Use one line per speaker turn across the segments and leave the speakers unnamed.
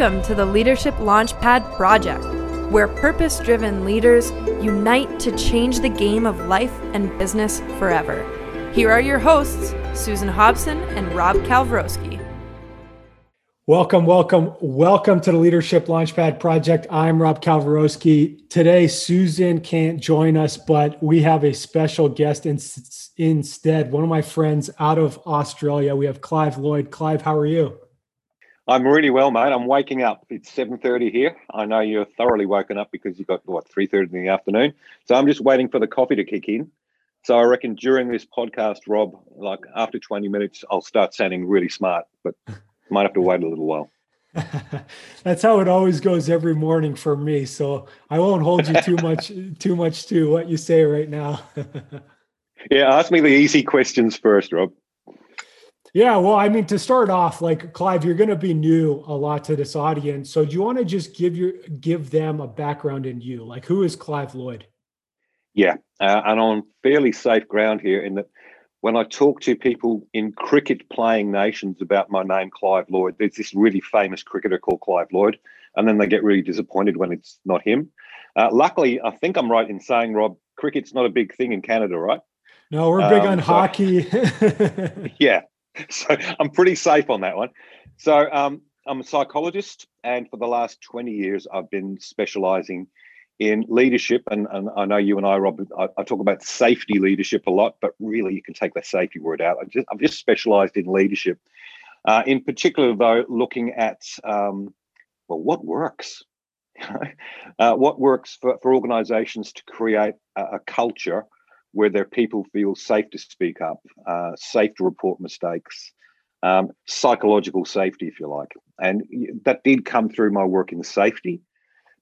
Welcome to the Leadership Launchpad Project, where purpose driven leaders unite to change the game of life and business forever. Here are your hosts, Susan Hobson and Rob Kalwarowsky.
Welcome, welcome, welcome to the Leadership Launchpad Project. I'm Rob Kalwarowsky. Today, Susan can't join us, but we have a special guest in, instead. One of my friends out of Australia. We have Clive Lloyd. Clive, how are you?
I'm really well, mate. I'm waking up. It's 7:30 here. I know you're thoroughly woken up because you've got what 3:30 in the afternoon. So I'm just waiting for the coffee to kick in. So I reckon during this podcast, Rob, like after 20 minutes, I'll start sounding really smart, but might have to wait a little while.
That's how it always goes every morning for me. So I won't hold you too much too much to what you say right now.
yeah, ask me the easy questions first, Rob.
Yeah, well, I mean, to start off, like Clive, you're going to be new a lot to this audience. So, do you want to just give your give them a background in you? Like, who is Clive Lloyd?
Yeah, uh, and I'm fairly safe ground here in that when I talk to people in cricket playing nations about my name, Clive Lloyd, there's this really famous cricketer called Clive Lloyd, and then they get really disappointed when it's not him. Uh, luckily, I think I'm right in saying, Rob, cricket's not a big thing in Canada, right?
No, we're big um, on so, hockey.
yeah, so I'm pretty safe on that one. So um, I'm a psychologist, and for the last 20 years, I've been specializing in leadership. And, and I know you and I, Rob, I, I, talk about safety leadership a lot, but really you can take that safety word out. I just, I've just specialized in leadership. Uh, in particular, though, looking at um, well, what works. uh, what works for, for organizations to create a, a culture where their people feel safe to speak up, uh, safe to report mistakes, um, psychological safety, if you like. And that did come through my work in safety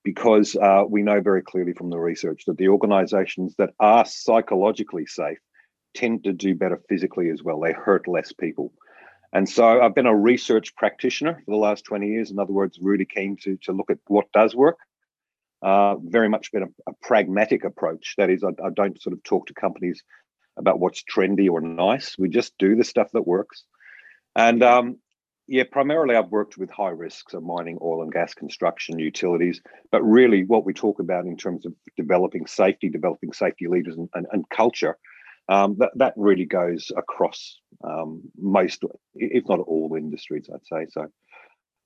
because uh, we know very clearly from the research that the organizations that are psychologically safe tend to do better physically as well. They hurt less people. And so I've been a research practitioner for the last 20 years. In other words, really keen to, to look at what does work uh, very much been a, a, pragmatic approach. That is, I, I, don't sort of talk to companies about what's trendy or nice. We just do the stuff that works. And um, yeah, primarily I've worked with high risks of mining, oil and gas, construction, utilities. But really, what we talk about in terms of developing safety, developing safety leaders and, and, and culture, um, that, that really goes across um, most, if not all industries, I'd say. So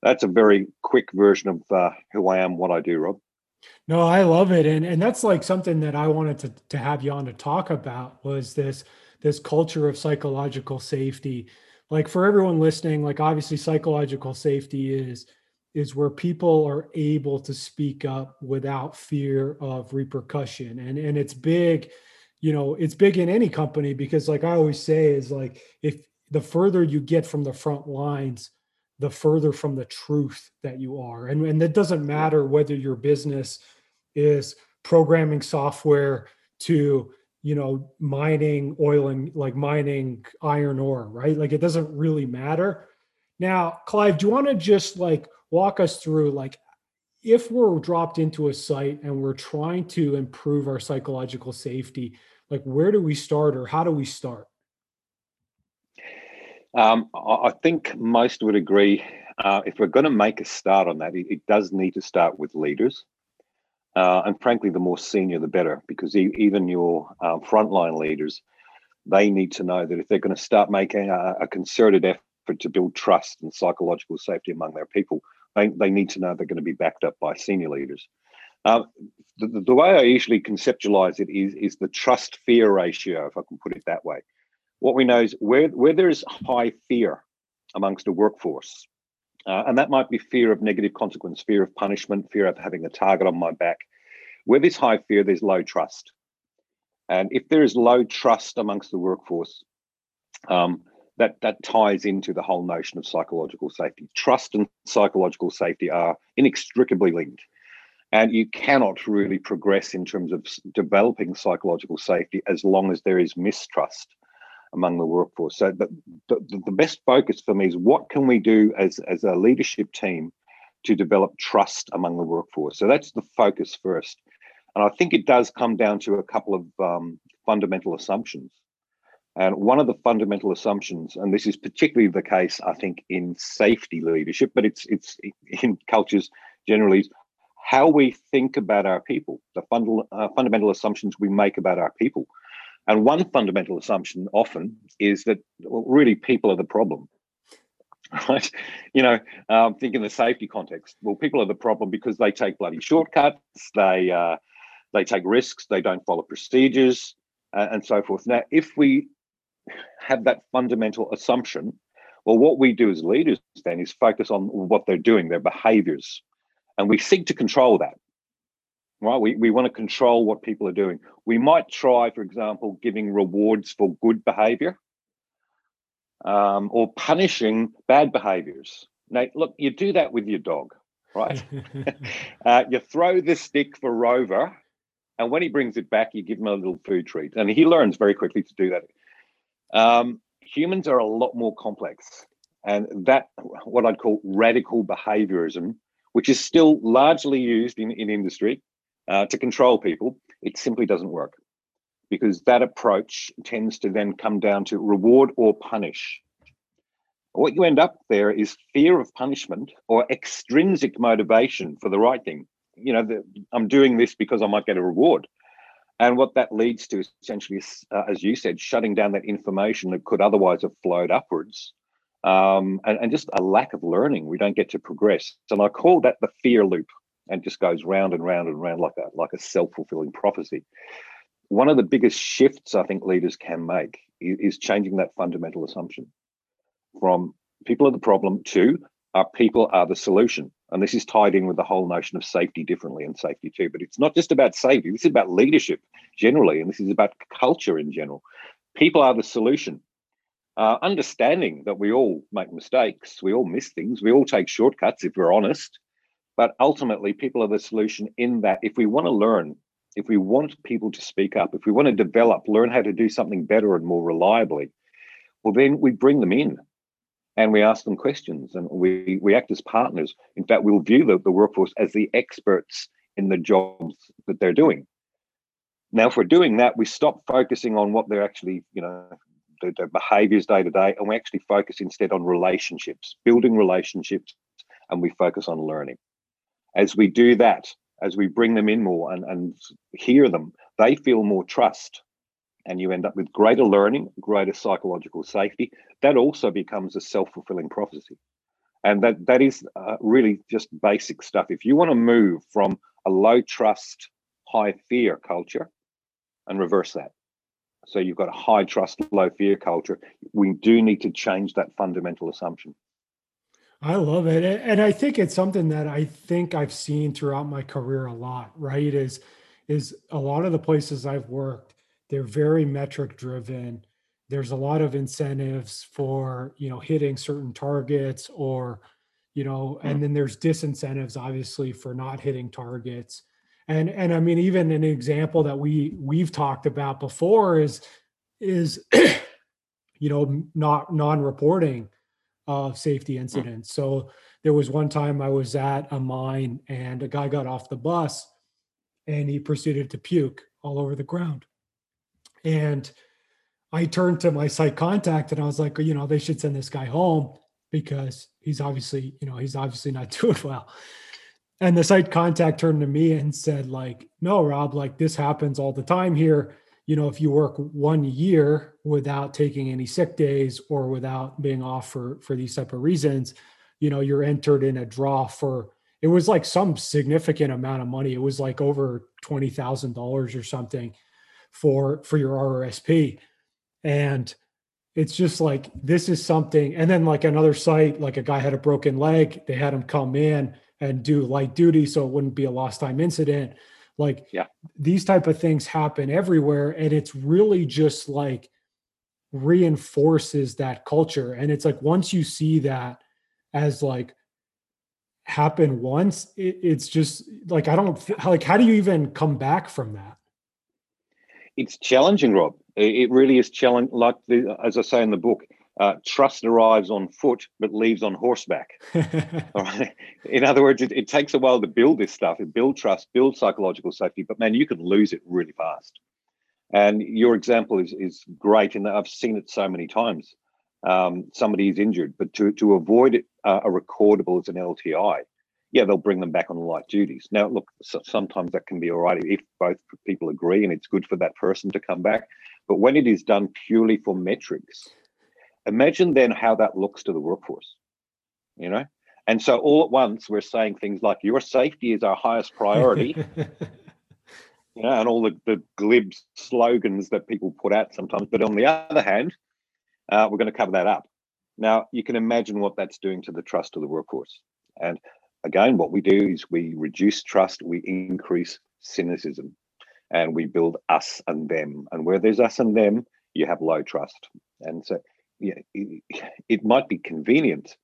that's a very quick version of uh, who I am, what I do, Rob.
No, I love it. And and that's like something that I wanted to to have you on to talk about was this this culture of psychological safety. Like for everyone listening, like obviously psychological safety is is where people are able to speak up without fear of repercussion. And and it's big, you know, it's big in any company because like I always say is like if the further you get from the front lines, the further from the truth that you are. And, and it doesn't matter whether your business is programming software to, you know, mining oil and like mining iron ore, right? Like it doesn't really matter. Now, Clive, do you want to just like walk us through like if we're dropped into a site and we're trying to improve our psychological safety, like where do we start or how do we start?
Um, I think most would agree. Uh, if we're going to make a start on that, it, it, does need to start with leaders. Uh, and frankly, the more senior, the better, because e- even your um, frontline leaders, they need to know that if they're going to start making a, a, concerted effort to build trust and psychological safety among their people, they, they need to know they're going to be backed up by senior leaders. Uh, the, the way I usually conceptualize it is, is the trust fear ratio, if I can put it that way what we know is where, where there is high fear amongst a workforce, uh, and that might be fear of negative consequence, fear of punishment, fear of having a target on my back. Where there's high fear, there's low trust. And if there is low trust amongst the workforce, um, that, that ties into the whole notion of psychological safety. Trust and psychological safety are inextricably linked. And you cannot really progress in terms of developing psychological safety as long as there is mistrust among the workforce. So the, the, the best focus for me is what can we do as, as a leadership team to develop trust among the workforce. So that's the focus first. And I think it does come down to a couple of um, fundamental assumptions. And one of the fundamental assumptions, and this is particularly the case, I think, in safety leadership, but it's it's in cultures generally, is how we think about our people, the fundamental uh, fundamental assumptions we make about our people. And one fundamental assumption often is that well, really people are the problem. Right? You know, um, think in the safety context. Well, people are the problem because they take bloody shortcuts. They uh, they take risks. They don't follow procedures, uh, and so forth. Now, if we have that fundamental assumption, well, what we do as leaders then is focus on what they're doing, their behaviors, and we seek to control that. Right? We, we want to control what people are doing. We might try, for example, giving rewards for good behavior um, or punishing bad behaviors. Now, look, you do that with your dog, right? uh, you throw the stick for Rover, and when he brings it back, you give him a little food treat, and he learns very quickly to do that. Um, humans are a lot more complex, and that what I'd call radical behaviorism, which is still largely used in, in industry uh, to control people, it simply doesn't work because that approach tends to then come down to reward or punish. What you end up there is fear of punishment or extrinsic motivation for the right thing. You know, the, I'm doing this because I might get a reward. And what that leads to is essentially, uh, as you said, shutting down that information that could otherwise have flowed upwards. Um, and, and just a lack of learning. We don't get to progress. And I call that the fear loop and just goes round and round and round like a like a self-fulfilling prophecy one of the biggest shifts I think leaders can make is changing that fundamental assumption from people are the problem to our people are the solution. And this is tied in with the whole notion of safety differently and Safety II. But it's not just about safety, this is about leadership generally, and this is about culture in general. People are the solution. Uh, understanding that we all make mistakes, we all miss things, we all take shortcuts if we're honest. But ultimately, people are the solution in that if we want to learn if we want people to speak up, if we want to develop, learn how to do something better and more reliably, well, then we bring them in and we ask them questions and we, we act as partners. In fact, we'll view the, the workforce as the experts in the jobs that they're doing. Now, if we're doing that, we stop focusing on what they're actually, you know, their, their behaviors day to day, and we actually focus instead on relationships, building relationships, and we focus on learning. As we do that, as we bring them in more and, and hear them, they feel more trust. And you end up with greater learning, greater psychological safety. That also becomes a self fulfilling prophecy. And that, that is uh, really just basic stuff. If you want to move from a low trust, high fear culture and reverse that, so you've got a high trust, low fear culture, we do need to change that fundamental assumption.
I love it. And I think it's something that I think I've seen throughout my career a lot, right? Is is a lot of the places I've worked, they're very metric driven. There's a lot of incentives for, you know, hitting certain targets or, you know, hmm. and then there's disincentives obviously for not hitting targets. And and I mean even an example that we we've talked about before is is you know not non-reporting of safety hmm. incidents. So there was one time I was at a mine and a guy got off the bus and he proceeded to puke all over the ground. And I turned to my site contact and I was like, you know, they should send this guy home because he's obviously, you know, he's obviously not doing well. And the site contact turned to me and said, like, no, Rob, like this happens all the time here you know, if you work one year without taking any sick days or without being off for for these type of reasons, you know, you're entered in a draw for it was like some significant amount of money. It was like over twenty thousand dollars or something for for your RRSP, and it's just like this is something. And then like another site, like a guy had a broken leg, they had him come in and do light duty so it wouldn't be a lost time incident like
yeah.
these type of things happen everywhere and it's really just like reinforces that culture. And it's like once you see that as like happen once it, it's just like i don't like how do you even come back from that?
It's challenging rob. It really is challenging like the, as i say in the book uh, trust arrives on foot but leaves on horseback. All right. In other words, it, it, takes a while to build this stuff, build trust, build psychological safety, but man, you can lose it really fast. And your example is is great and I've seen it so many times. Um, somebody is injured, but to to avoid it, uh, a recordable as an LTI, yeah, they'll bring them back on light duties. Now, look, so sometimes that can be all right if both people agree and it's good for that person to come back. But when it is done purely for metrics, imagine then how that looks to the workforce. You know, and so all at once we're saying things like your safety is our highest priority. you know, and all the, the glib slogans that people put out sometimes. But on the other hand, uh, we're going to cover that up. Now, you can imagine what that's doing to the trust of the workforce. And again, what we do is we reduce trust, we increase cynicism, and we build us and them. And where there's us and them, you have low trust. And so, yeah, it, it might be convenient,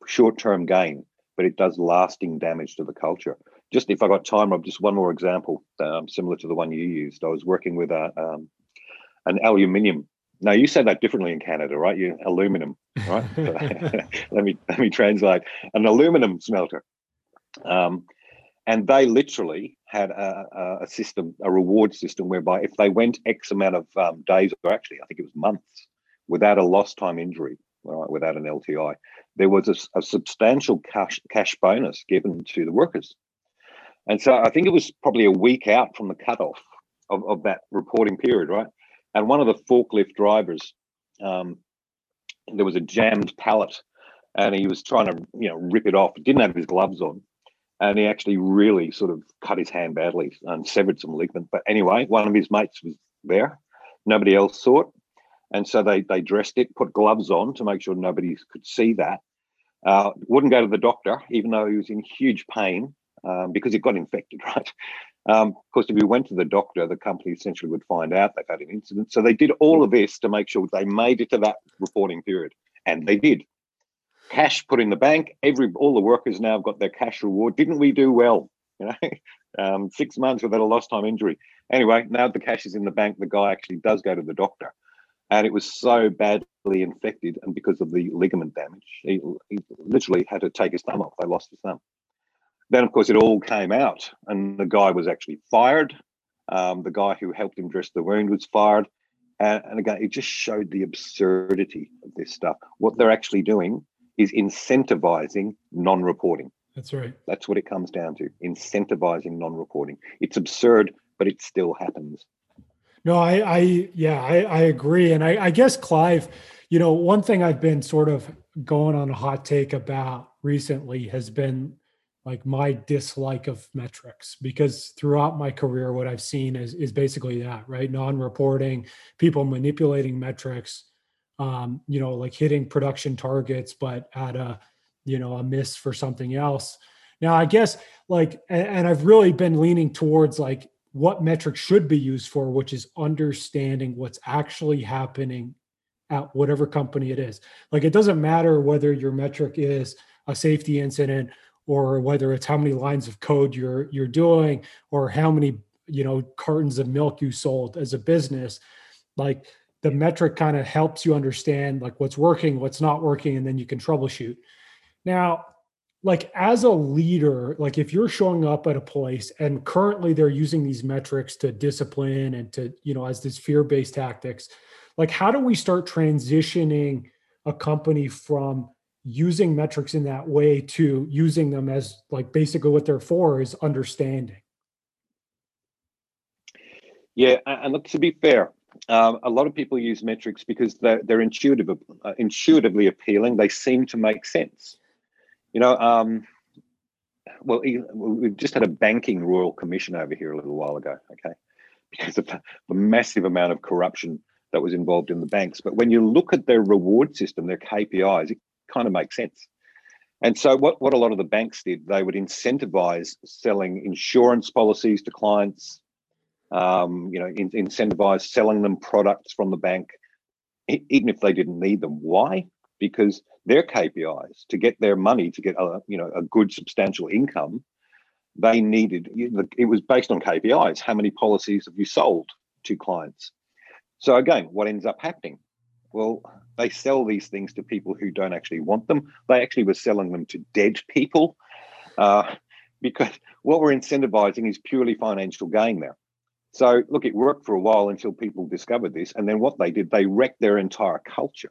for short term gain, but it does lasting damage to the culture just if I got time, Rob, just one more example um, similar to the one you used. I was working with a um, an aluminium. Now you say that differently in Canada, right? You aluminum, right? let me let me translate an aluminum smelter. Um, and they literally had a, a, system, a reward system, whereby if they went X amount of um, days, or actually I think it was months, without a lost time injury, right, without an LTI, there was a, a substantial cash cash bonus given to the workers. And so I think it was probably a week out from the cutoff of, of that reporting period, right? And one of the forklift drivers, um, there was a jammed pallet and he was trying to, you know, rip it off, didn't have his gloves on. And he actually really sort of cut his hand badly and severed some ligament. But anyway, one of his mates was there. Nobody else saw it. And so they they dressed it, put gloves on to make sure nobody could see that. Uh, wouldn't go to the doctor, even though he was in huge pain um, because it got infected, right? Um, of course, if you went to the doctor, the company essentially would find out they've had an incident. So they did all of this to make sure they made it to that reporting period, and they did. Cash put in the bank. Every all the workers now have got their cash reward. Didn't we do well? You know, um, six months without a lost time injury. Anyway, now the cash is in the bank. The guy actually does go to the doctor, and it was so badly infected, and because of the ligament damage, he, he literally had to take his thumb off. They lost his thumb. Then of course it all came out and the guy was actually fired. Um, the guy who helped him dress the wound was fired. And, and, again it just showed the absurdity of this stuff. What they're actually doing is incentivizing non-reporting.
That's right.
That's what it comes down to incentivizing non-reporting. It's absurd but it still happens
no i i yeah i, I agree. And I, I guess clive you know one thing i've been sort of going on a hot take about recently has been like my dislike of metrics because throughout my career what i've seen is is basically that right? Non-reporting people manipulating metrics um, you know like hitting production targets but at a you know a miss for something else. Now i guess like and, and i've really been leaning towards like what metrics should be used for which is understanding what's actually happening at whatever company it is. Like it doesn't matter whether your metric is a safety incident or whether it's how many lines of code you're you're doing or how many you know cartons of milk you sold as a business. Like the metric kind of helps you understand like what's working what's not working and then you can troubleshoot. Now like as a leader like if you're showing up at a place and currently they're using these metrics to discipline and to you know as this fear-based tactics like how do we start transitioning a company from using metrics in that way to using them as like basically what they're for is understanding?
Yeah and look to be fair um, a lot of people use metrics because they're, they're intuitive uh, intuitively appealing. They seem to make sense you know um, well we've just had a banking royal commission over here a little while ago okay because of the, the massive amount of corruption that was involved in the banks but when you look at their reward system their kpis it kind of makes sense. And so, what, what a lot of the banks did, they would incentivize selling insurance policies to clients, um, you know, in, incentivize selling them products from the bank, even if they didn't need them. Why? Because their KPIs to get their money to get a you know a good substantial income, they needed it was based on KPIs. How many policies have you sold to clients? So again, what ends up happening? Well, they sell these things to people who don't actually want them. They actually were selling them to dead people uh, because what we're incentivizing is purely financial gain now. So look, it worked for a while until people discovered this, and then what they did, they wrecked their entire culture.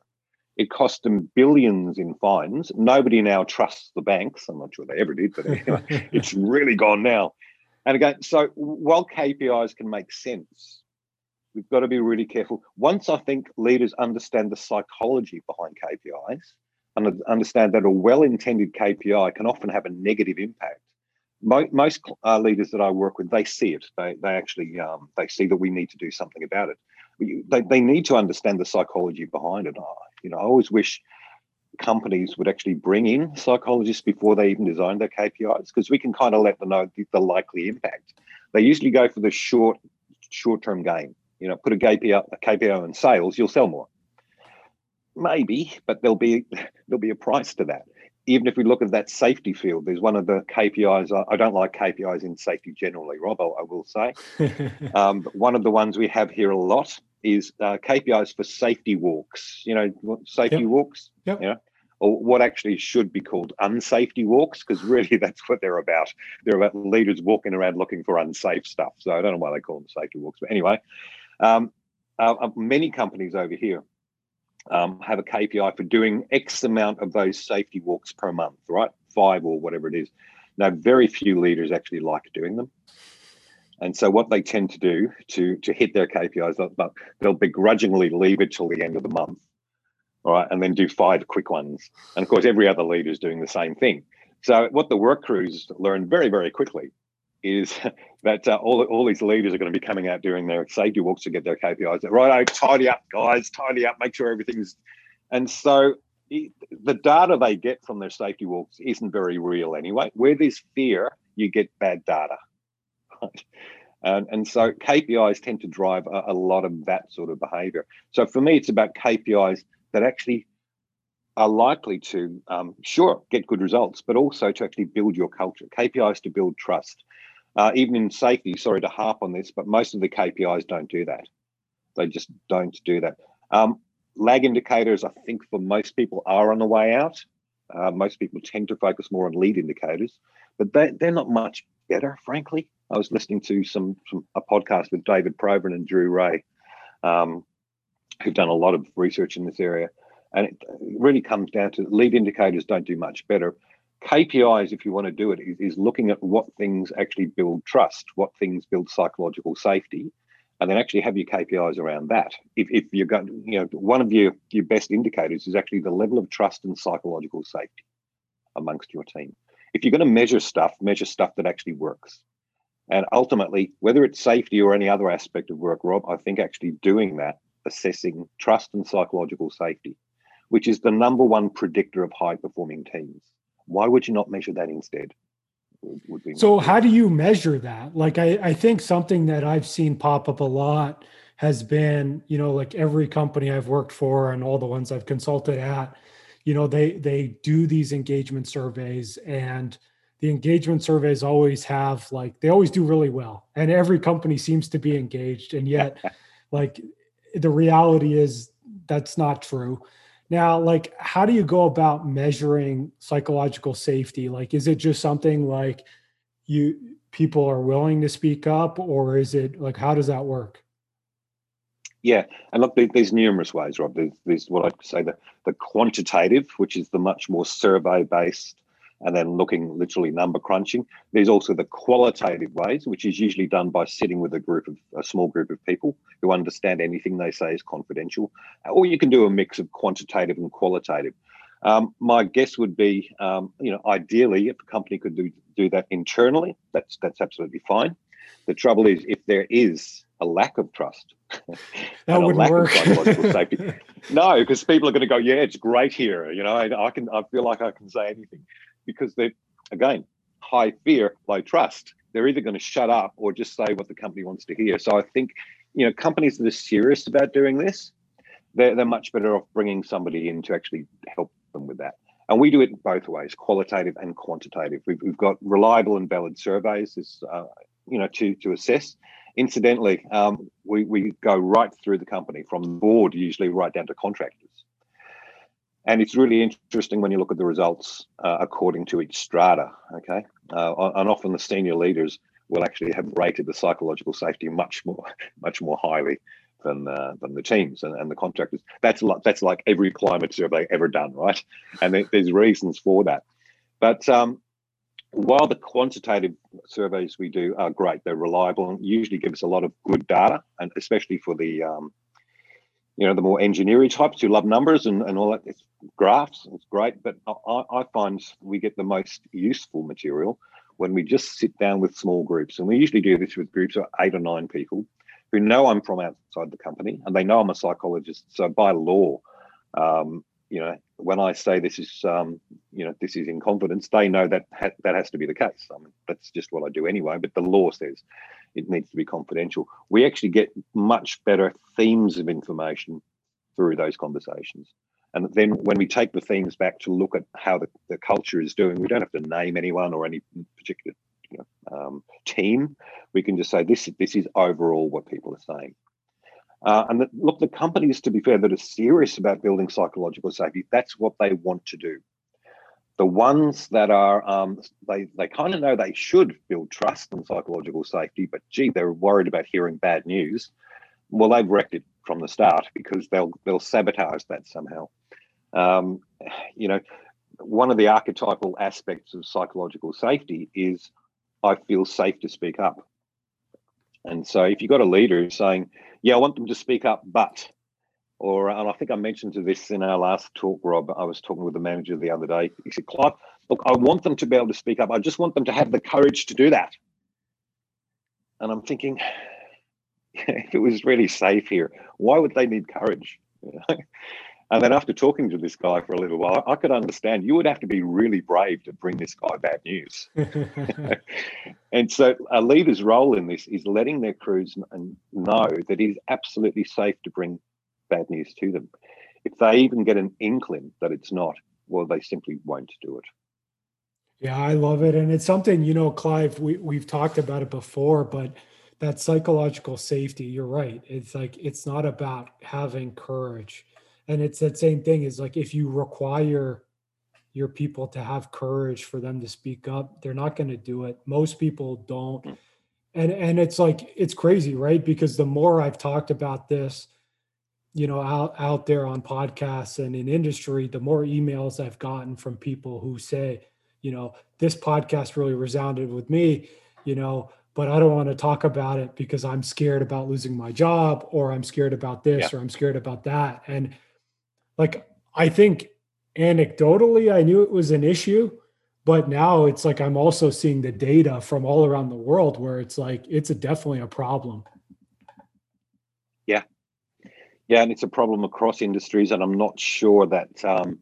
It cost them billions in fines. Nobody now trusts the banks. I'm not sure they ever did, but anyway, it's really gone now. And again, so while KPIs can make sense, we've got to be really careful. Once I think leaders understand the psychology behind KPIs and understand that a well-intended KPI can often have a negative impact. Most uh, leaders that I work with, they see it. They, they actually um, they see that we need to do something about it. They, they need to understand the psychology behind it. You know, I always wish companies would actually bring in psychologists before they even design their KPIs because we can kind of let them know the, the, likely impact. They usually go for the short short term gain. You know, put a KPI, a KPI in sales, you'll sell more. Maybe, but there'll be there'll be a price to that. Even if we look at that safety field, there's one of the KPIs. I don't like KPIs in safety generally, Rob. I, I will say. um, one of the ones we have here a lot is uh, KPIs for safety walks. You know, safety yep. walks.
Yep.
You know, or what actually should be called unsafety walks, because really that's what they're about. They're about leaders walking around looking for unsafe stuff. So I don't know why they call them safety walks, but anyway, um, uh, uh many companies over here um, have a KPI for doing X amount of those safety walks per month, right? Five or whatever it is. Now, very few leaders actually like doing them. And so what they tend to do to to hit their KPIs, but they'll begrudgingly leave it till the end of the month, right, and then do five quick ones. And of course, every other leader is doing the same thing. So what the work crews learn very very quickly is that uh, all all these leaders are going to be coming out doing their safety walks to get their KPIs. Right, tidy up, guys, tidy up, make sure everything's. And so the data they get from their safety walks isn't very real anyway. Where there's fear, you get bad data. And, and so KPIs tend to drive a, a lot of that sort of behavior. So for me, it's about KPIs that actually are likely to, um, sure, get good results, but also to actually build your culture. KPIs to build trust. Uh, even in safety, sorry to harp on this, but most of the KPIs don't do that. They just don't do that. Um, lag indicators, I think, for most people are on the way out. Uh, most people tend to focus more on lead indicators, but they, they're not much better, frankly. I was listening to some, some a podcast with David Provan and Drew Rae, um, who've done a lot of research in this area, and it really comes down to lead indicators don't do much better. KPIs, if you want to do it, is, is looking at what things actually build trust, what things build psychological safety, and then actually have your KPIs around that. If, if you're going, you know, one of your your best indicators is actually the level of trust and psychological safety amongst your team. If you're going to measure stuff, measure stuff that actually works. And ultimately, whether it's safety or any other aspect of work, Rob, I think actually doing that, assessing trust and psychological safety, which is the number one predictor of high performing teams. Why would you not measure that instead?
so, how do you measure that? Like, I, I think something that I've seen pop up a lot has been, you know, like every company I've worked for and all the ones I've consulted at, you know, they they do these engagement surveys and the engagement surveys always have like they always do really well and every company seems to be engaged and yet like the reality is that's not true now like how do you go about measuring psychological safety like is it just something like you people are willing to speak up or is it like how does that work
yeah, and look, there's numerous ways, Rob. There's, there's what I'd say the, the quantitative, which is the much more survey based and then looking literally number crunching. There's also the qualitative ways, which is usually done by sitting with a group of a small group of people who understand anything they say is confidential. Or you can do a mix of quantitative and qualitative. Um, my guess would be, um, you know, ideally, if a company could do do that internally, that's that's absolutely fine. The trouble is, if there is a lack of trust,
that wouldn't work. safety,
no, because people are going to go, yeah, it's great here. You know, I, I can, I feel like I can say anything because they, again, high fear, low trust. They're either going to shut up or just say what the company wants to hear. So I think, you know, companies that are serious about doing this, they're, they're much better off bringing somebody in to actually help them with that. And we do it both ways, qualitative and quantitative. We've, we've got reliable and valid surveys, as, uh, you know, to to assess. Incidentally, um, we we go right through the company from the board, usually right down to contractors. And it's really interesting when you look at the results uh, according to each strata. Okay, uh, and often the senior leaders will actually have rated the psychological safety much more much more highly than uh, than the teams and, and the contractors. That's like that's like every climate survey ever done, right? And there, there's reasons for that. But um, while the quantitative surveys we do are great, they're reliable and usually give us a lot of good data, and especially for the um, you know the more engineering types who love numbers and, and all that it's graphs it's great but I, I find we get the most useful material when we just sit down with small groups. And we usually do this with groups of eight or nine people who know i'm from outside the company and they know i'm a psychologist. So by law um, you know when i say this is um, you know this is in confidence they know that ha- that has to be the case. I mean, that's just what i do anyway but the law says it needs to be confidential. We actually get much better themes of information through those conversations. And then when we take the themes back to look at how the, the culture is doing, we don't have to name anyone or any particular you know, um, team. We can just say this, this is overall what people are saying. Uh, and the, look, the companies, to be fair, that are serious about building psychological safety, that's what they want to do. The ones that are, um, they, they kind of know they should build trust and psychological safety, but gee, they're worried about hearing bad news. Well, they've wrecked it from the start because they'll they'll sabotage that somehow. Um, you know, one of the archetypal aspects of psychological safety is I feel safe to speak up. And so if you've got a leader saying, yeah, I want them to speak up, but or and I think I mentioned to this in our last talk, Rob. I was talking with the manager the other day. He said, Clive, look, I want them to be able to speak up. I just want them to have the courage to do that. And I'm thinking, if it was really safe here, why would they need courage? and then after talking to this guy for a little while, I could understand you would have to be really brave to bring this guy bad news. and so a leader's role in this is letting their crews know that it is absolutely safe to bring bad news to them. If they even get an inkling that it's not, well, they simply won't do it.
Yeah, I love it. And it's something, you know, Clive, we, we've talked about it before, but that psychological safety, you're right. It's like, it's not about having courage. And it's that same thing is like, if you require your people to have courage for them to speak up, they're not going to do it. Most people don't. Hmm. And, and it's like, it's crazy, right? Because the more I've talked about this, you know out out there on podcasts and in industry the more emails i've gotten from people who say you know this podcast really resounded with me you know but i don't want to talk about it because i'm scared about losing my job or i'm scared about this yeah. or i'm scared about that. And like i think anecdotally i knew it was an issue but now it's like i'm also seeing the data from all around the world where it's like it's a definitely a problem.
Yeah, and it's a problem across industries, and I'm not sure that. Um,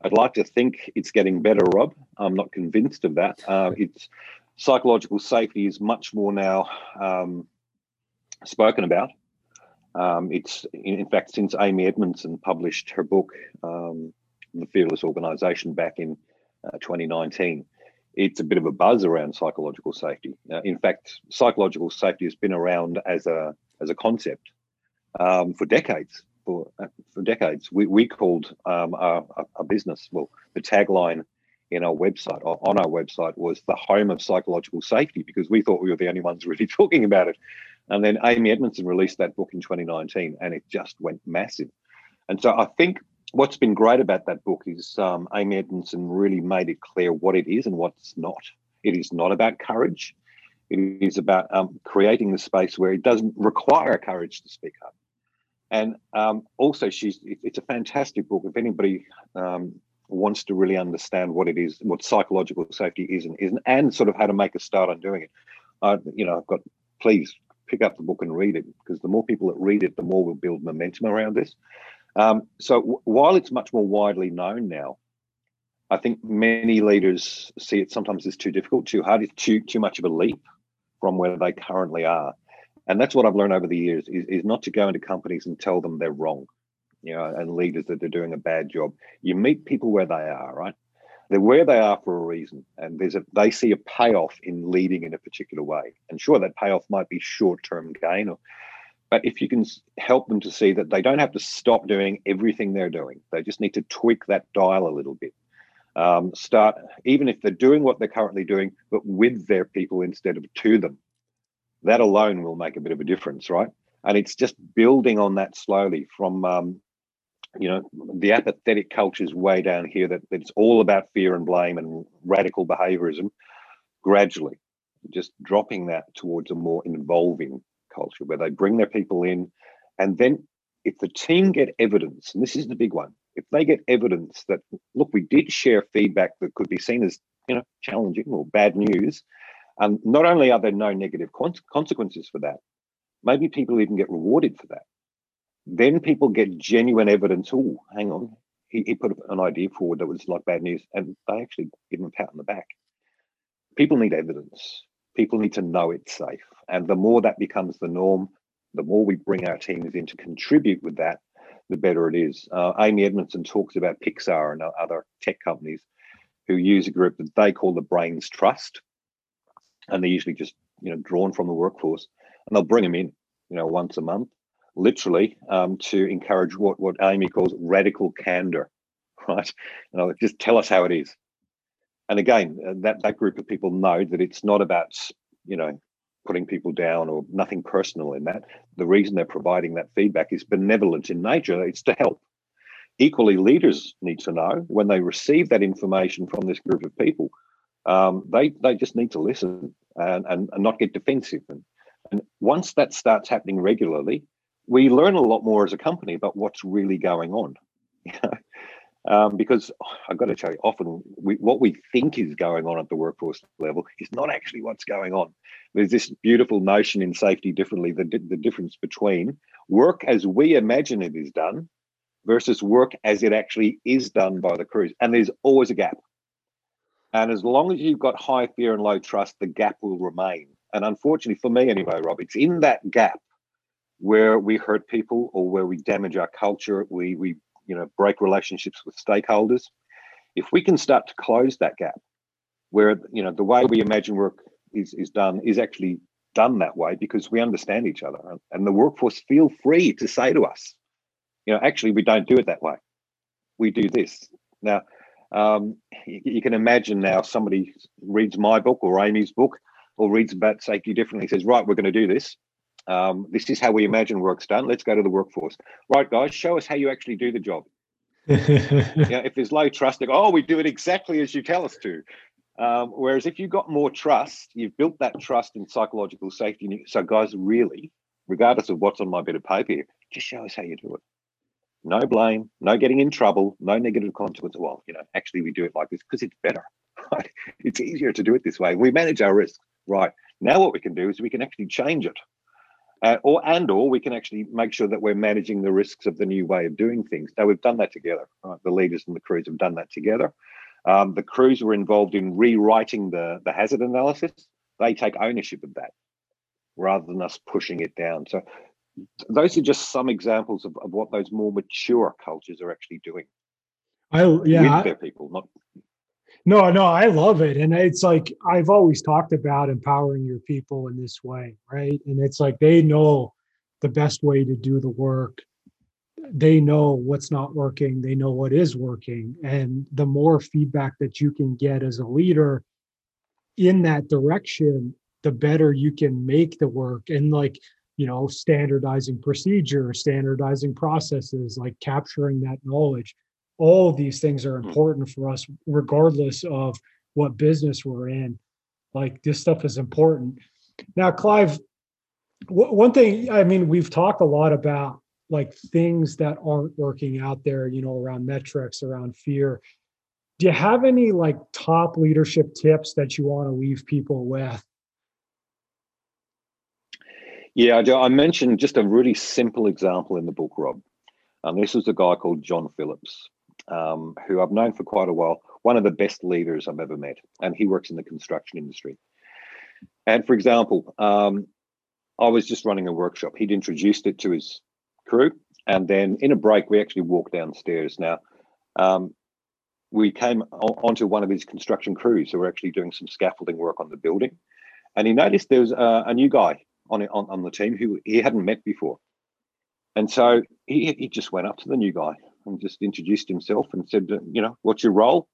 I'd like to think it's getting better, Rob. I'm not convinced of that. Uh, it's psychological safety is much more now um, spoken about. Um, it's in fact since Amy Edmondson published her book, um, The Fearless Organization, back in uh, 2019. It's a bit of a buzz around psychological safety. Uh, in fact, psychological safety has been around as a as a concept um, for decades. For, uh, for decades, we, we called um, our, our business, well, the tagline in our website, on our website, was the home of psychological safety because we thought we were the only ones really talking about it. And then Amy Edmondson released that book in 2019 and it just went massive. And so I think what's been great about that book is um, Amy Edmondson really made it clear what it is and what's not. It is not about courage. It is about um, creating the space where it doesn't require courage to speak up. And um, also, she's it's a fantastic book. If anybody um, wants to really understand what it is, what psychological safety is and isn't, and sort of how to make a start on doing it, you know, I've got please pick up the book and read it because the more people that read it, the more we'll build momentum around this. Um, so w- while it's much more widely known now, I think many leaders see it sometimes as too difficult, too hard, it's too too much of a leap from where they currently are and that's what I've learned over the years is, is not to go into companies and tell them they're wrong, you know, and leaders that they're doing a bad job. You meet people where they are, right? They're where they are for a reason, and there's a they see a payoff in leading in a particular way. And sure, that payoff might be short-term gain, or, but if you can help them to see that they don't have to stop doing everything they're doing, they just need to tweak that dial a little bit. Um, start even if they're doing what they're currently doing, but with their people instead of to them. That alone will make a bit of a difference, right? And it's just building on that slowly from um, you know the apathetic cultures way down here that, that it's all about fear and blame and radical behaviorism gradually just dropping that towards a more involving culture where they bring their people in and then if the team get evidence and this is the big one if they get evidence that look we did share feedback that could be seen as you know challenging or bad news and not only are there no negative consequences for that maybe people even get rewarded for that. Then people get genuine evidence. Oh hang on. He, he put an idea forward that was like bad news and they actually give him a pat on the back. People need evidence. People need to know it's safe. And the more that becomes the norm the more we bring our teams in to contribute with that the better it is. Uh, Amy Edmondson talks about Pixar and other tech companies who use a group that they call the Brains Trust, and they're usually just you know drawn from the workforce, and they'll bring them in, you know, once a month, literally, um, to encourage what what Amy calls radical candor, right? You know, just tell us how it is. And again, uh, that that group of people know that it's not about you know putting people down or nothing personal in that. The reason they're providing that feedback is benevolent in nature, it's to help. Equally, leaders need to know when they receive that information from this group of people, um, they, they just need to listen and, and, and not get defensive. And, and once that starts happening regularly, we learn a lot more as a company about what's really going on. um, because I've got to tell you, often we, what we think is going on at the workforce level is not actually what's going on. There's this beautiful notion in safety differently the, the difference between work as we imagine it is done versus work as it actually is done by the crews. And there's always a gap. And as long as you've got high fear and low trust, the gap will remain. And unfortunately, for me anyway, Rob, it's in that gap where we hurt people or where we damage our culture, we we you know break relationships with stakeholders. If we can start to close that gap where you know the way we imagine work is is done is actually done that way because we understand each other and the workforce feel free to say to us you know actually we don't do it that way. We do this. Now um, you, you can imagine now somebody reads my book or amy's book or reads about safety differently says right we're going to do this um, this is how we imagine work's done. Let's go to the workforce. Right, guys, show us how you actually do the job. yeah, if there's low trust, they go, oh, we do it exactly as you tell us to. Um, whereas if you've got more trust, you've built that trust in psychological safety. So, guys, really, regardless of what's on my bit of paper just show us how you do it. No blame, no getting in trouble, no negative consequence. Well, you know, actually, we do it like this because it's better. Right? It's easier to do it this way. We manage our risks. Right. Now, what we can do is we can actually change it uh, or and or we can actually make sure that we're managing the risks of the new way of doing things. Now we've done that together. Right? The leaders and the crews have done that together. Um, the crews were involved in rewriting the the hazard analysis. They take ownership of that rather than us pushing it down. So those are just some examples of, of what those more mature cultures are actually doing.
I yeah,
with their people, not
no, no, I love it. And it's like I've always talked about empowering your people in this way, right? And it's like they know the best way to do the work. They know what's not working, they know what is working. And the more feedback that you can get as a leader in that direction, the better you can make the work. And like, you know, standardizing procedure, standardizing processes, like capturing that knowledge. All of these things are hmm. important for us regardless of what business we're in. Like this stuff is important. Now clive w- one thing i mean we've talked a lot about like things that aren't working out there you know around metrics around fear. Do you have any like top leadership tips that you want to leave people with
yeah i mentioned just a really simple example in the book rob and this was a guy called john phillips um, who I've known for quite a while, one of the best leaders I've ever met, and he works in the construction industry. And for example, um, I was just running a workshop. He'd introduced it to his crew, and then in a break, we actually walked downstairs. Now, um, we came onto one of his construction crews who were actually doing some scaffolding work on the building, and he noticed there was a, a new guy on, on on the team who he hadn't met before, and so he he just went up to the new guy and just introduced himself and said, you know, what's your role?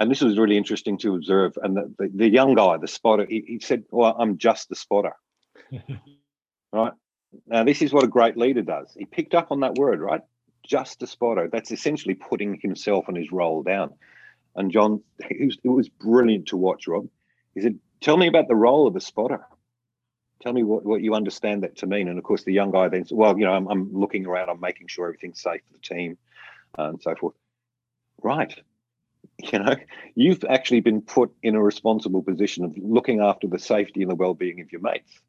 And this was really interesting to observe. And the, the, the young guy, the spotter, he, he said, Well, I'm just the spotter. right. Now, this is what a great leader does. He picked up on that word, right? Just a spotter. That's essentially putting himself and his role down. And John, it was, it was brilliant to watch, Rob. He said, Tell me about the role of a spotter. Tell me what, what you understand that to mean. And of course, the young guy then said, Well, you know, I'm, I'm looking around, I'm making sure everything's safe for the team uh, and so forth. Right. You know, you've actually been put in a responsible position of looking after the safety and the well being of your mates.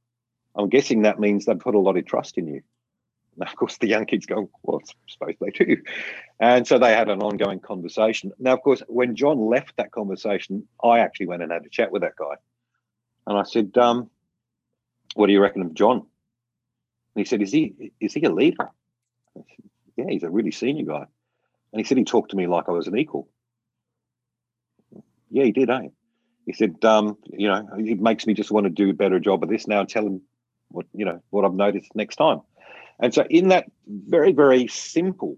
I'm guessing that means they've put a lot of trust in you. Now, of course, the young kids go, Well, I suppose they do. And so they had an ongoing conversation. Now, of course, when John left that conversation, I actually went and had a chat with that guy. And I said, um, What do you reckon of John? And he said, Is he is he a leader? Said, yeah, he's a really senior guy. And he said he talked to me like I was an equal. Yeah, he did, eh? He said, um, you know, it makes me just want to do a better job of this now. and Tell him what you know what I've noticed next time. And so, in that very very simple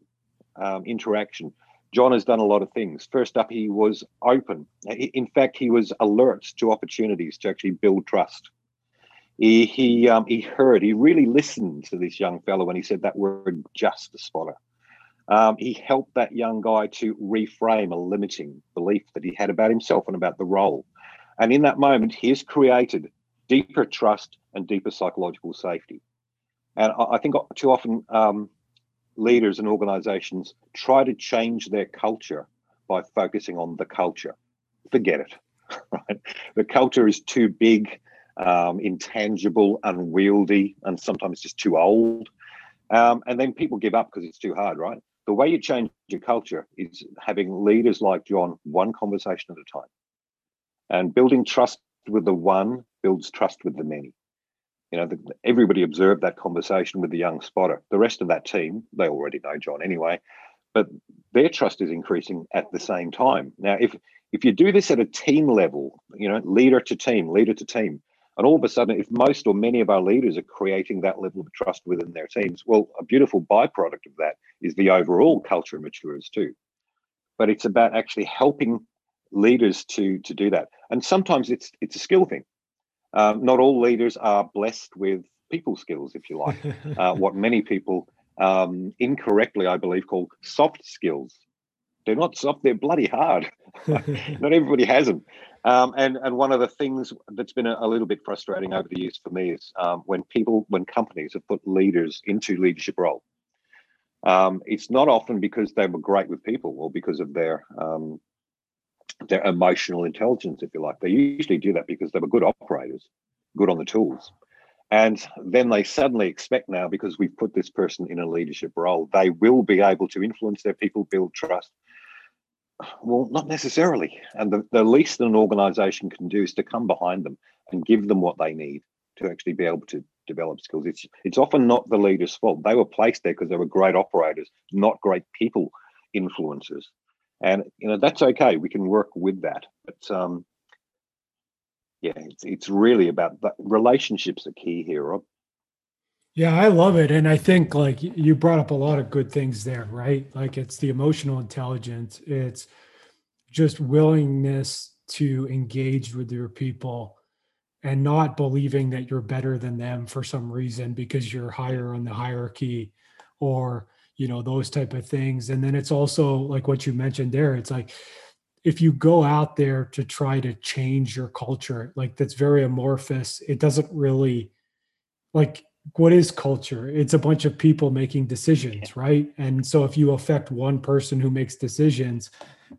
um, interaction, John has done a lot of things. First up, he was open. In fact, he was alert to opportunities to actually build trust. He he um, he heard. He really listened to this young fellow when he said that word, just a spotter. Um, he helped that young guy to reframe a limiting belief that he had about himself and about the role. And in that moment, he has created deeper trust and deeper psychological safety. And I think too often um, leaders and organizations try to change their culture by focusing on the culture. Forget it, right? The culture is too big, um, intangible, unwieldy, and sometimes just too old. Um, and then people give up because it's too hard, right? The way you change your culture is having leaders like John, one conversation at a time. And building trust with the one builds trust with the many. You know, the, everybody observed that conversation with the young spotter. The rest of that team, they already know John anyway, but their trust is increasing at the same time. Now, if if you do this at a team level, you know, leader to team, leader to team, and all of a sudden, if most or many of our leaders are creating that level of trust within their teams, well, a beautiful byproduct of that is the overall culture matures too. But it's about actually helping leaders to to do that. And sometimes it's it's a skill thing. Um, not all leaders are blessed with people skills, if you like. uh, what many people um, incorrectly, I believe, call soft skills. They're not soft; they're bloody hard. not everybody has them. Um, and and one of the things that's been a, a, little bit frustrating over the years for me is um, when people, when companies have put leaders into leadership role. Um, it's not often because they were great with people or because of their um, their emotional intelligence, if you like. They usually do that because they were good operators, good on the tools. And then they suddenly expect now, because we've put this person in a leadership role, they will be able to influence their people, build trust, well, not necessarily. And the, the least an organization can do is to come behind them and give them what they need to actually be able to develop skills. It's it's often not the leader's fault. They were placed there because they were great operators, not great people influencers. And you know that's okay. We can work with that. But um, yeah, it's it's really about that. Relationships are key here.
Yeah, I love it. And I think like you brought up a lot of good things there, right? Like it's the emotional intelligence, it's just willingness to engage with your people and not believing that you're better than them for some reason because you're higher on the hierarchy or you know those type of things and then it's also like what you mentioned there it's like if you go out there to try to change your culture like that's very amorphous it doesn't really like what is culture? It's a bunch of people making decisions, right? And so if you affect one person who makes decisions,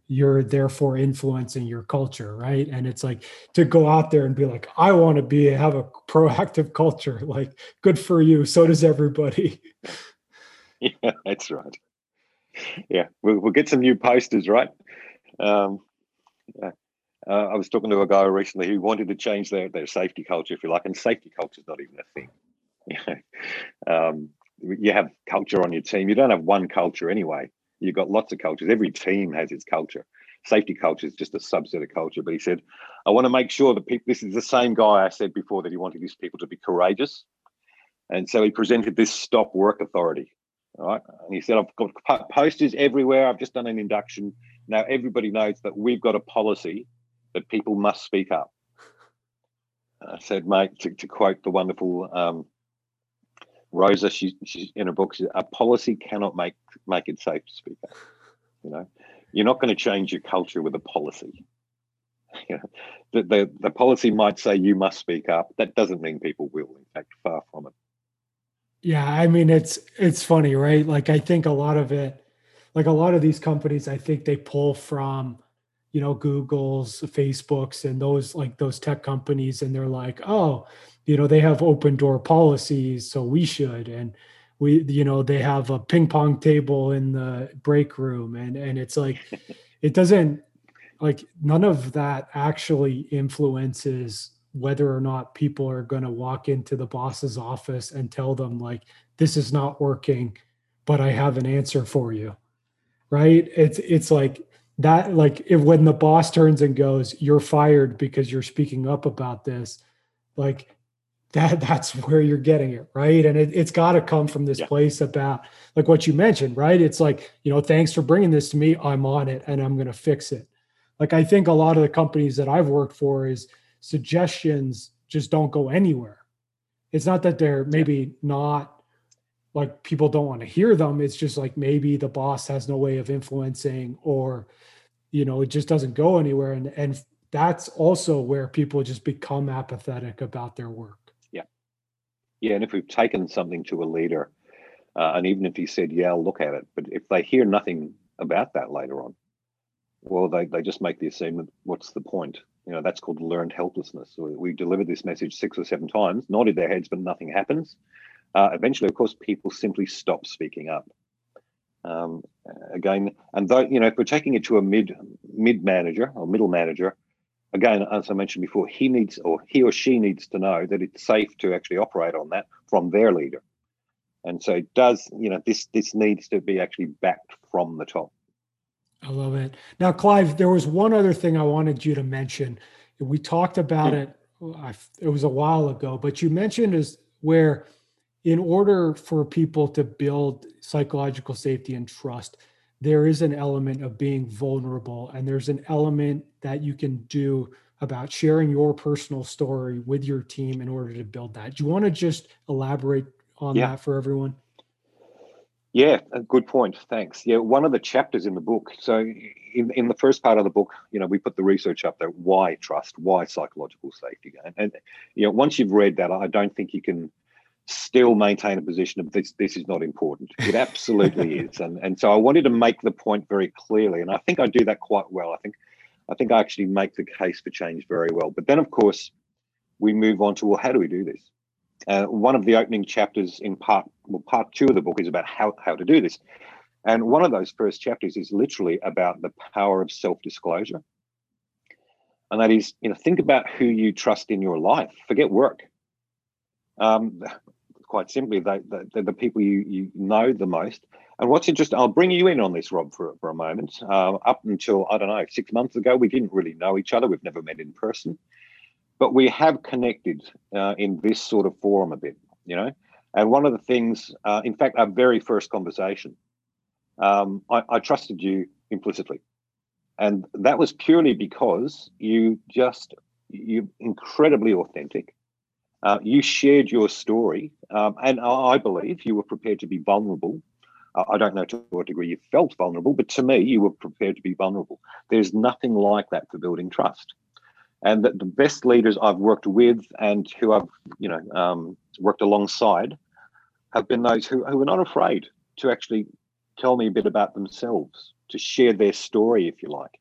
you're therefore influencing your culture, right? And it's like to go out there and be like, I want to be have a proactive culture. Like, good for you. So does everybody.
Yeah, that's right. Yeah, we'll, we'll get some new posters, right? Um, yeah. Uh, I was talking to a guy recently who wanted to change their, their safety culture, if you like, and safety culture is not even a thing. um, you have culture on your team. You don't have one culture anyway. You've got lots of cultures. Every team has its culture. Safety culture is just a subset of culture. But he said, I want to make sure that people, this is the same guy I said before that he wanted his people to be courageous. And so he presented this stop work authority. All right. And he said, I've got posters everywhere. I've just done an induction. Now everybody knows that we've got a policy that people must speak up. I said, mate, to, to quote the wonderful um, Rosa, she, she's in her book, a policy cannot make make it safe to speak up. You know, you're not going to change your culture with a policy. The, the, the policy might say you must speak up. That doesn't mean people will. In fact, far from it.
Yeah, I mean it's it's funny, right? Like I think a lot of it, like a lot of these companies, I think they pull from, you know, Google's, Facebook's, and those like those tech companies, and they're like, oh, you know, they have open door policies, so we should, and we, you know, they have a ping pong table in the break room, and and it's like, it doesn't like none of that actually influences whether or not people are going to walk into the boss's office and tell them like this is not working but i have an answer for you. Right? It's it's like that like if when the boss turns and goes you're fired because you're speaking up about this like that that's where you're getting it right and it, it's got to come from this yeah. place about like what you mentioned right it's like you know thanks for bringing this to me i'm on it and i'm going to fix it like i think a lot of the companies that i've worked for is suggestions just don't go anywhere. It's not that they're maybe not like people don't want to hear them. It's just like maybe the boss has no way of influencing or you know, it just doesn't go anywhere. And and that's also where people just become apathetic about their work.
Yeah. And if we've taken something to a leader, uh, and even if he said, Yeah, I'll look at it, but if they hear nothing about that later on, well, they, they just make the assumption, what's the point? You know, that's called learned helplessness. So we delivered this message six or seven times, nodded their heads, but nothing happens. Uh, eventually, of course, people simply stop speaking up. Um, again, and though you know, if we're taking it to a mid mid manager or middle manager, again, as I mentioned before, he needs or he or she needs to know that it's safe to actually operate on that from their leader. And so, does you know this this needs to be actually backed from the top.
I love it. Now, Clive, there was one other thing I wanted you to mention. We talked about hmm. it. I, It was a while ago, but you mentioned is where, in order for people to build psychological safety and trust, there is an element of being vulnerable, and there's an element that you can do about sharing your personal story with your team in order to build that. Do you want to just elaborate on yeah. that for everyone?
Yeah, a good point. Thanks. Yeah, one of the chapters in the book. So, in, in the first part of the book, you know, we put the research up there. Why trust? Why psychological safety? And, and you know, once you've read that, I don't think you can still maintain a position of this. This is not important. It absolutely is. And and so I wanted to make the point very clearly, and I think I do that quite well. I think I think I actually make the case for change very well. But then, of course, we move on to well, how do we do this? Uh, one of the opening chapters in part well, part two of the book is about how, how to do this. And one of those first chapters is literally about the power of self-disclosure. And that is, you know, think about who you trust in your life. Forget work. Um, quite simply, they, they, are the people you, you know the most. And what's interesting, I'll bring you in on this, Rob, for, for a moment. Uh, up until, I don't know, six months ago, we didn't really know each other. We've never met in person but we have connected uh, in this sort of forum a bit, you know. And one of the things, uh, in fact, our very first conversation, um, I, I, trusted you implicitly, and that was purely because you just you're incredibly authentic. Uh, you shared your story, um, and I believe you were prepared to be vulnerable. I don't know to what degree you felt vulnerable, but to me, you were prepared to be vulnerable. There's nothing like that for building trust and the, the best leaders I've worked with and who I've you know um, worked alongside have been those who, who are not afraid to actually tell me a bit about themselves, to share their story, if you like.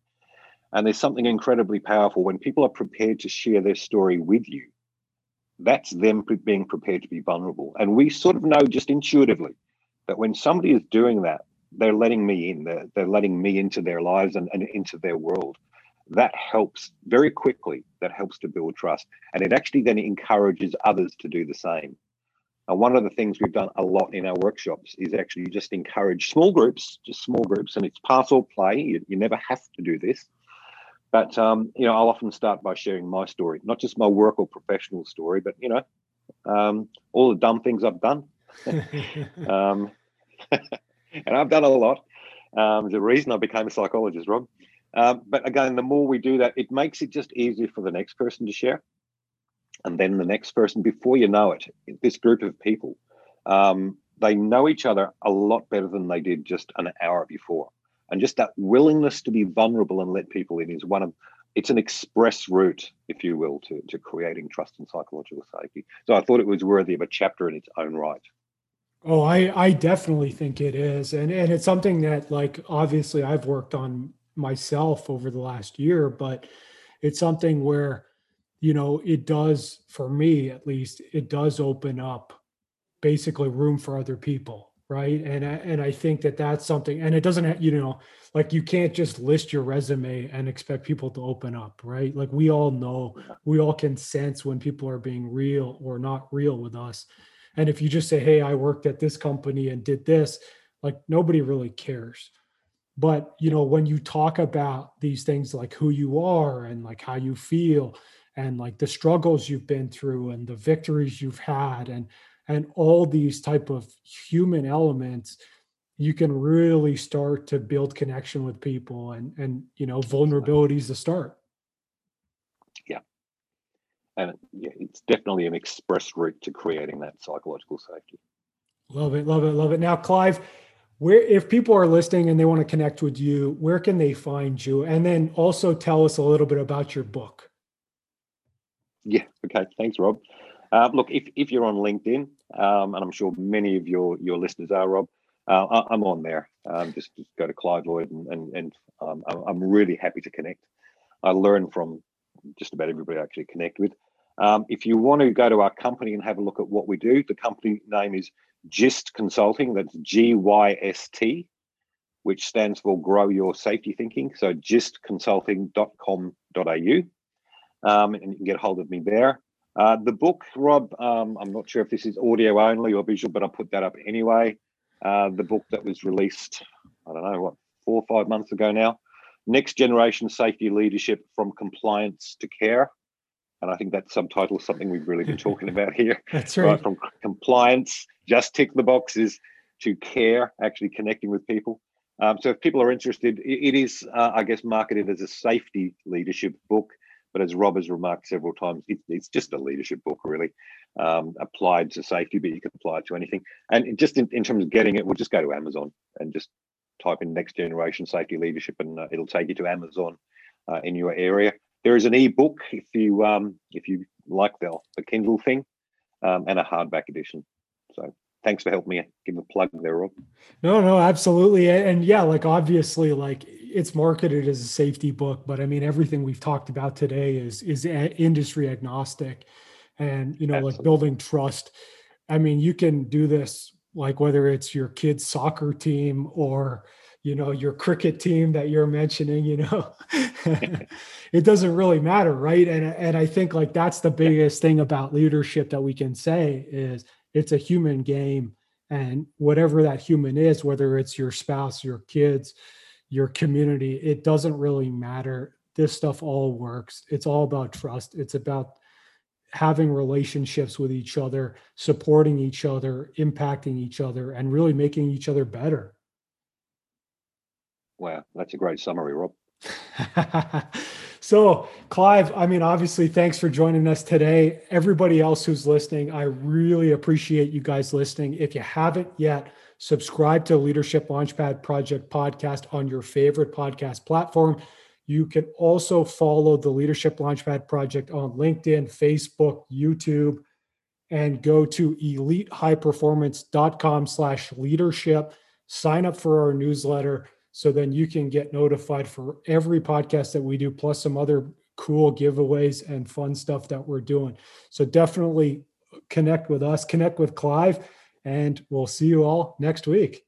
And there's something incredibly powerful when people are prepared to share their story with you. That's them being prepared to be vulnerable. And we sort of know just intuitively that when somebody is doing that, they're letting me in, they're, they're letting me into their lives and, and into their world that helps very quickly. That helps to build trust. And it actually then encourages others to do the same. And one of the things we've done a lot in our workshops is actually just encourage small groups, just small groups, and it's pass or play. You, you never have to do this. But um, you know, I'll often start by sharing my story, not just my work or professional story, but you know, um, all the dumb things I've done. um, and I've done a lot. Um, the reason I became a psychologist, Rob. Um, but again, the more we do that, it makes it just easier for the next person to share. And then the next person, before you know it, this group of people, um, they know each other a lot better than they did just an hour before. And just that willingness to be vulnerable and let people in is one of it's an express route, if you will, to, to creating trust and psychological safety. So I thought it was worthy of a chapter in its own right.
Oh, I, I definitely think it is. And and it's something that like obviously I've worked on myself over the last year, but it's something where, you know, it does for me at least, it does open up basically room for other people right? And and i think that that's something and it doesn't have, you know like you can't just list your resume and expect people to open up right? Like we all know we all can sense when people are being real or not real with us. And if you just say hey i worked at this company and did this like nobody really cares. But you know when you talk about these things like who you are and like how you feel and like the struggles you've been through and the victories you've had and and all these type of human elements you can really start to build connection with people and and you know vulnerabilities to start.
Yeah. And yeah it's definitely an express route to creating that psychological safety.
Love it love it love it. Now clive where if people are listening and they want to connect with you where can they find you? And then also tell us a little bit about your book.
Yeah okay. Thanks rob uh, look, if, if you're on LinkedIn, um, and I'm sure many of your your listeners are, Rob, uh, I, am on there. Um, just, just, go to Clive Lloyd, and, and, and um, I'm really happy to connect. I learn from just about everybody I actually connect with. Um, if you want to go to our company and have a look at what we do, the company name is GYST Consulting. That's G Y S T, which stands for Grow Your Safety Thinking. So gystconsulting.com.au. Um, and you can get hold of me there. Uh, the book, Rob, um, I'm not sure if this is audio only or visual, but I'll put that up anyway. Uh, the book that was released, I don't know, what, four or five months ago now. Next Generation Safety Leadership from Compliance to Care. And I think that subtitle is something we've really been talking about here.
That's right. right.
From compliance, just tick the boxes, to care, actually connecting with people. Um, so if people are interested, it, it is, uh, I guess, marketed as a safety leadership book. But as Rob has remarked several times, it, it's just a leadership book, really, um, applied to safety, but you can apply it to anything. And just in, in, terms of getting it, we'll just go to Amazon and just type in next generation safety leadership, and uh, it'll take you to Amazon uh, in your area. There is an e-book if you um, if you like the, the Kindle thing, um, and a hardback edition. So thanks for helping me give a plug there, Rob.
No, no, absolutely. And yeah, like obviously, like it's marketed as a safety book, but I mean everything we've talked about today is is industry agnostic, and you know Absolutely. like building trust. I mean, you can do this like whether it's your kid's soccer team or you know your cricket team that you're mentioning you know it doesn't really matter right and and i think like that's the biggest thing about leadership that we can say is it's a human game and whatever that human is whether it's your spouse your kids your community, it doesn't really matter. This stuff all works. It's all about trust. It's about having relationships with each other, supporting each other, impacting each other, and really making each other better.
Wow, that's a great summary, Rob.
so, Clive, I mean, obviously, thanks for joining us today. Everybody else who's listening, I really appreciate you guys listening. If you haven't yet, Subscribe to Leadership Launchpad Project podcast on your favorite podcast platform. You can also follow the Leadership Launchpad Project on LinkedIn, Facebook, YouTube, and go to elitehighperformance.com slash leadership. Sign up for our newsletter so then you can get notified for every podcast that we do, plus some other cool giveaways and fun stuff that we're doing. So definitely connect with us, connect with Clive and we'll see you all next week.